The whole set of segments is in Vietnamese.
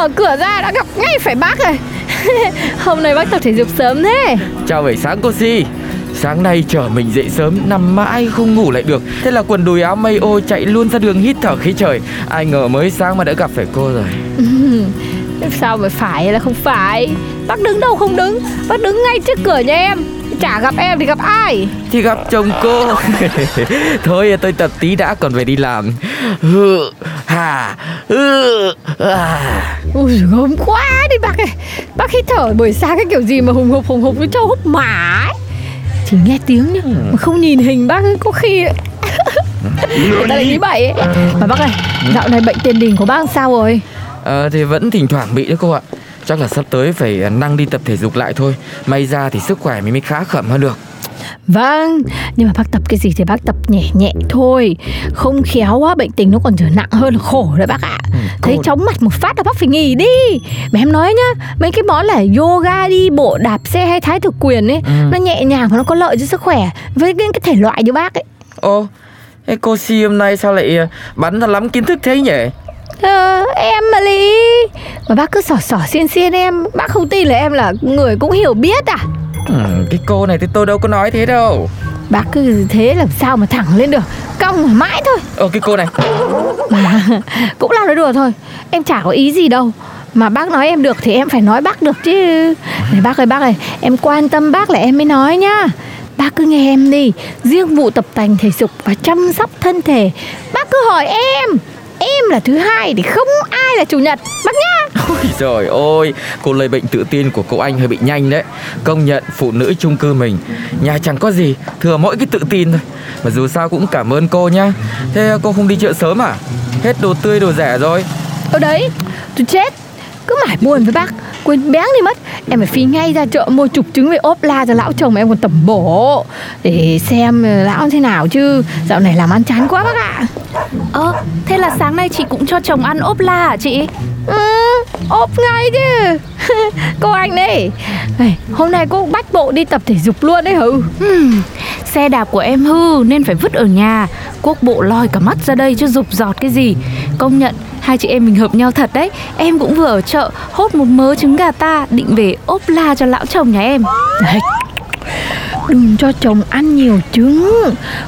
Mở cửa ra đã gặp ngay phải bác rồi. Hôm nay bác tập thể dục sớm thế. Chào buổi sáng cô Si. Sáng nay chở mình dậy sớm Nằm mãi không ngủ lại được. Thế là quần đùi áo mây ô chạy luôn ra đường hít thở khí trời. Ai ngờ mới sáng mà đã gặp phải cô rồi. Sao mà phải hay là không phải? Bác đứng đâu không đứng? Bác đứng ngay trước cửa nhà em Chả gặp em thì gặp ai? Thì gặp chồng cô. Thôi tôi tập tí đã còn phải đi làm. Hừ, hà, hừ, à. Ui gớm quá đi bác ơi. Bác hít thở buổi sáng cái kiểu gì mà hùng hục hùng hục với trâu hút mả ấy. Chỉ nghe tiếng nhá Mà không nhìn hình bác ấy có khi ấy. Người ta lại nghĩ bậy ấy. Mà bác ơi Dạo này bệnh tiền đình của bác sao rồi? Ờ, thì vẫn thỉnh thoảng bị đấy cô ạ Chắc là sắp tới phải năng đi tập thể dục lại thôi. May ra thì sức khỏe mình mới khá khẩm hơn được. Vâng, nhưng mà bác tập cái gì thì bác tập nhẹ nhẹ thôi. Không khéo quá bệnh tình nó còn trở nặng hơn là khổ đấy bác ạ. Thấy cô- chóng mặt một phát là bác phải nghỉ đi. Mà em nói nhá, mấy cái món là yoga đi bộ, đạp xe hay thái cực quyền ấy Nó nhẹ nhàng và nó có lợi cho sức khỏe Với cái, cái thể loại như bác ấy. Ô, thế cô Si hôm nay sao lại ờ, bắn ra lắm kiến thức thế nhỉ? Ờ, em mà Lý. Mà bác cứ sỏ sỏ xiên xiên em. Bác không tin là em là người cũng hiểu biết à? Ừ, cái cô này thì tôi đâu có nói thế đâu. Bác cứ thế làm sao mà thẳng lên được. Cong mãi thôi. Ờ, cái cô này. Mà cũng là nói đùa thôi. Em chả có ý gì đâu. Mà bác nói em được thì em phải nói bác được chứ. Này bác ơi bác ơi. Em quan tâm bác là em mới nói nhá. Bác cứ nghe em đi. Riêng vụ tập tành thể dục và chăm sóc thân thể Bác cứ hỏi em Em là thứ hai thì không ai là chủ nhật. Bác nhá. Ôi trời ơi, cô lấy bệnh tự tin của cô anh hơi bị nhanh đấy. Công nhận phụ nữ chung cư mình Nhà chẳng có gì, thừa mỗi cái tự tin thôi. Mà dù sao cũng cảm ơn cô nhá. Thế cô không đi chợ sớm à? Hết đồ tươi đồ rẻ rồi. Ở đấy tôi chết Cứ mải buồn với bác. Quên béng đi mất. Em phải phi ngay ra chợ mua chục trứng với ốp la cho lão chồng em còn tẩm bổ. Để xem lão thế nào chứ. Dạo này làm ăn chán quá bác ạ. Ơ, thế là sáng nay chị cũng cho chồng ăn ốp la hả chị? Ừ, ốp ngay chứ. Cô anh đây. Hôm nay cô bách bộ đi tập thể dục luôn đấy hử Hmm, xe đạp của em hư nên phải vứt ở nhà. Quốc bộ lòi cả mắt ra đây chứ rụp giọt cái gì. Công nhận hai chị em mình hợp nhau thật đấy. Em cũng vừa ở chợ hốt một mớ trứng gà ta Định về ốp la cho lão chồng nhà em. Đừng cho chồng ăn nhiều trứng.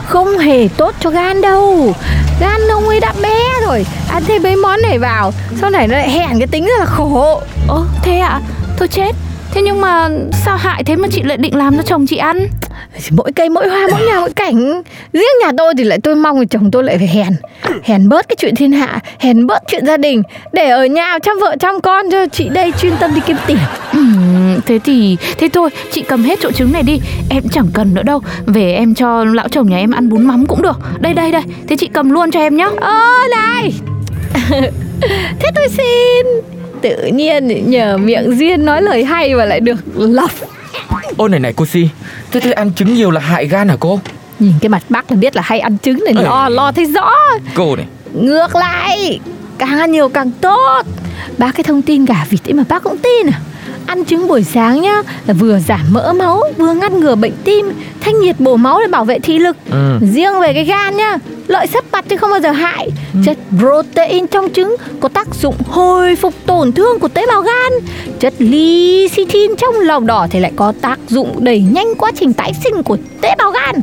Không hề tốt cho gan đâu. Gan ông ấy đã bé rồi. Ăn thêm mấy món này vào Sau này nó lại hẹn cái tính rất là khổ. Ơ thế ạ? Thôi chết. Thế nhưng mà sao hại thế mà chị lại định làm cho chồng chị ăn? Mỗi cây mỗi hoa mỗi nhà mỗi cảnh. Riêng nhà tôi thì lại tôi mong là chồng tôi lại phải hèn Hèn bớt cái chuyện thiên hạ Hèn bớt chuyện gia đình. Để ở nhà chăm vợ chăm con cho chị đây chuyên tâm đi kiếm tiền. Ừm, thế thì thế thôi chị cầm hết chỗ trứng này đi. Em chẳng cần nữa đâu. Về em cho lão chồng nhà em ăn bún mắm cũng được. Đây đây đây. Thế chị cầm luôn cho em nhá. Ơ này! Thế tôi xin Tự nhiên nhờ miệng duyên nói lời hay và lại được lọc Ôi này này cô Si. Thế thế ăn trứng nhiều là hại gan hả cô? Nhìn cái mặt bác là biết là hay ăn trứng này. Lo lo thấy rõ. Cô này. Ngược lại Càng ăn nhiều càng tốt. Bác cái thông tin gà vịt ấy mà bác cũng tin à Ăn trứng buổi sáng nhá Là vừa giảm mỡ máu Vừa ngăn ngừa bệnh tim Thanh nhiệt bổ máu để bảo vệ thị lực. Ừ. Riêng về cái gan nhá Lợi sắp mặt chứ không bao giờ hại. Chất protein trong trứng Có tác dụng hồi phục tổn thương của tế bào gan. Chất lecithin trong lòng đỏ Thì lại có tác dụng đẩy nhanh quá trình tái sinh của tế bào gan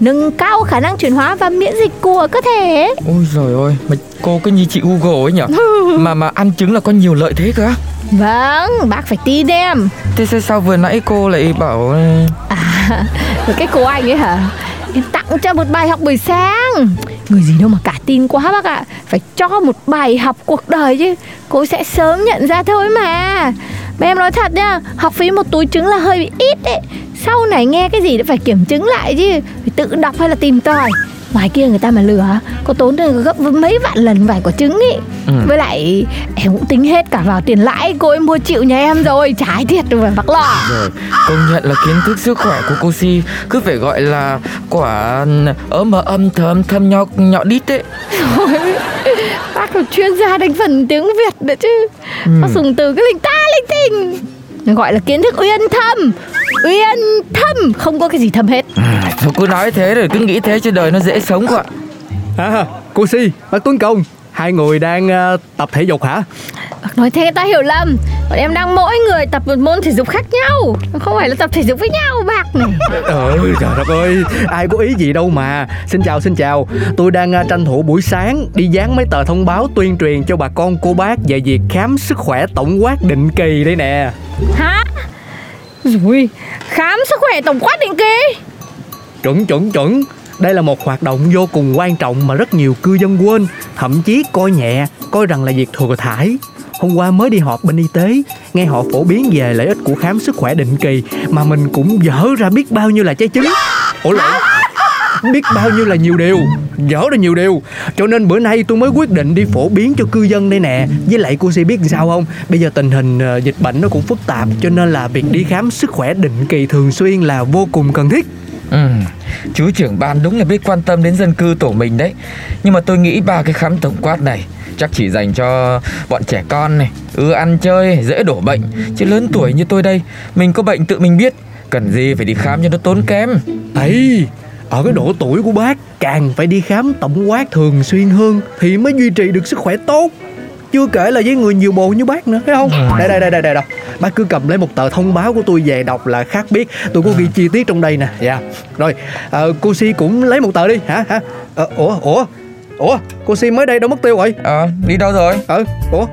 nâng cao khả năng chuyển hóa và miễn dịch của cơ thể. Ôi trời ơi, mà cô cứ như chị Google ấy nhở Mà mà ăn trứng là có nhiều lợi thế cơ? Vâng, bác phải tin em. Thế sao- vừa nãy cô lại bảo ờ, À, cái cô anh ấy hả? Em tặng cho một bài học buổi sáng. Người gì đâu mà cả tin quá bác ạ. Phải cho một bài học cuộc đời chứ. Cô sẽ sớm nhận ra thôi mà. Mà em nói thật nhá, học phí một túi trứng là hơi bị ít đấy. Sau này nghe cái gì cũng phải kiểm chứng lại chứ. Phải tự đọc hay là tìm tòi. Ngoài kia người ta mà lừa Có tốn đến gấp mấy vạn lần vài quả trứng ý Ừ. Với lại em cũng tính hết cả vào tiền lãi Cô ấy mua chịu nhà em rồi Trái thiệt rồi bác lo Rồi, công nhận là kiến thức sức khỏe của cô Si Cứ phải gọi là quả ấm mà âm thơm thâm nhọ, nhọ đít ấy Bác là chuyên gia đánh phần tiếng Việt nữa chứ Bác dùng từ cái linh ta linh tinh Nó gọi là kiến thức uyên thâm. Uyên thâm Không có cái gì thâm hết. À, Thôi cứ nói thế rồi cứ nghĩ thế cho đời nó dễ sống quá. À, cô Si, bác Tuấn Công Hai người đang ờ, tập thể dục hả? Bác nói thế người ta hiểu lầm. Bọn em đang mỗi người tập một môn thể dục khác nhau. Không phải là tập thể dục với nhau bác này. Ừ, trời đất ơi, ai có ý gì đâu mà. Xin chào, xin chào. Tôi đang ờ, tranh thủ buổi sáng Đi dán mấy tờ thông báo tuyên truyền cho bà con cô bác Về việc khám sức khỏe tổng quát định kỳ đây nè. Hả? Rồi Khám sức khỏe tổng quát định kỳ? Chuẩn, chuẩn, chuẩn. Đây là một hoạt động vô cùng quan trọng mà rất nhiều cư dân quên. Thậm chí coi nhẹ, coi rằng là việc thừa thải Hôm qua mới đi họp bên y tế Nghe họ phổ biến về lợi ích của khám sức khỏe định kỳ Mà mình cũng dở ra biết bao nhiêu là trái trứng Ủa lộn Biết bao nhiêu là nhiều điều Dở ra nhiều điều. Cho nên bữa nay tôi mới quyết định đi phổ biến cho cư dân đây nè. Với lại cô sẽ biết sao không? Bây giờ tình hình ờ, dịch bệnh nó cũng phức tạp Cho nên là việc đi khám sức khỏe định kỳ thường xuyên là vô cùng cần thiết. Ừ, Chú trưởng ban đúng là biết quan tâm đến dân cư tổ mình đấy. Nhưng mà tôi nghĩ ba cái khám tổng quát này Chắc chỉ dành cho bọn trẻ con này Ưa ăn chơi, dễ đổ bệnh Chứ lớn tuổi như tôi đây Mình có bệnh tự mình biết Cần gì phải đi khám cho nó tốn kém Ấy, ở cái độ tuổi của bác càng phải đi khám tổng quát thường xuyên hơn thì mới duy trì được sức khỏe tốt. Chưa kể là với người nhiều bồ như bác nữa, thấy không? Đây đây đây đây đây đâu. Bác cứ cầm lấy một tờ thông báo của tôi về đọc là khác biết. Tôi có ghi chi tiết trong đây nè. Dạ. Rồi, ờ, cô Si cũng lấy một tờ đi hả? Hả? Ờ, ủa ủa. Ủa, cô Si mới đây đâu mất tiêu rồi? Ờ, đi đâu rồi? Ờ, ủa.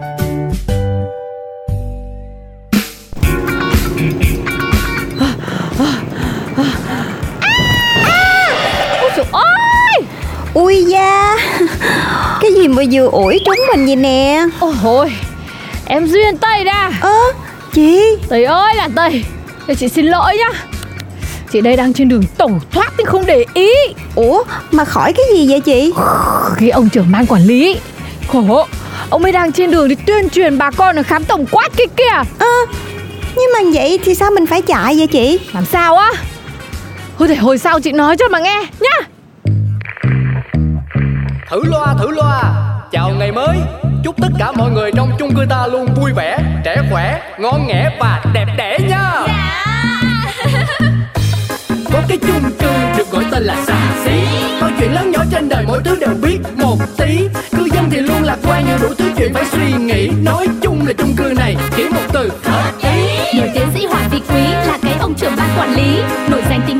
Ôi trời ơi Ui da Cái gì mà vừa ủi trúng mình vậy nè Ôi ôi Em duyên Tây ra Ơ chị Tây ơi là Tây Để chị xin lỗi nhá Chị đây đang trên đường tẩu thoát nhưng không để ý. Ủa mà khỏi cái gì vậy chị? Cái ông trưởng ban quản lý. Khổ. Ông ấy đang trên đường đi tuyên truyền bà con ở khám tổng quát kia kìa. Ơ Nhưng mà vậy thì sao mình phải chạy vậy chị? Làm sao á? Thôi để hồi sau chị nói cho mà nghe nhá. Thử loa, thử loa. Chào ngày mới. Chúc tất cả mọi người trong chung cư ta luôn vui vẻ, trẻ khỏe, ngon nghẻ và đẹp đẽ nha. Có cái chung cư được gọi tên là xà xí. Câu chuyện lớn nhỏ trên đời mỗi thứ đều biết một tí. Cư dân thì luôn lạc quan nhưng đủ thứ chuyện phải suy nghĩ. Nói chung là chung cư này chỉ một từ hợp ý. Nổi tiến sĩ Hoàng Vị Quý là cái ông trưởng ban quản lý, Nổi danh tính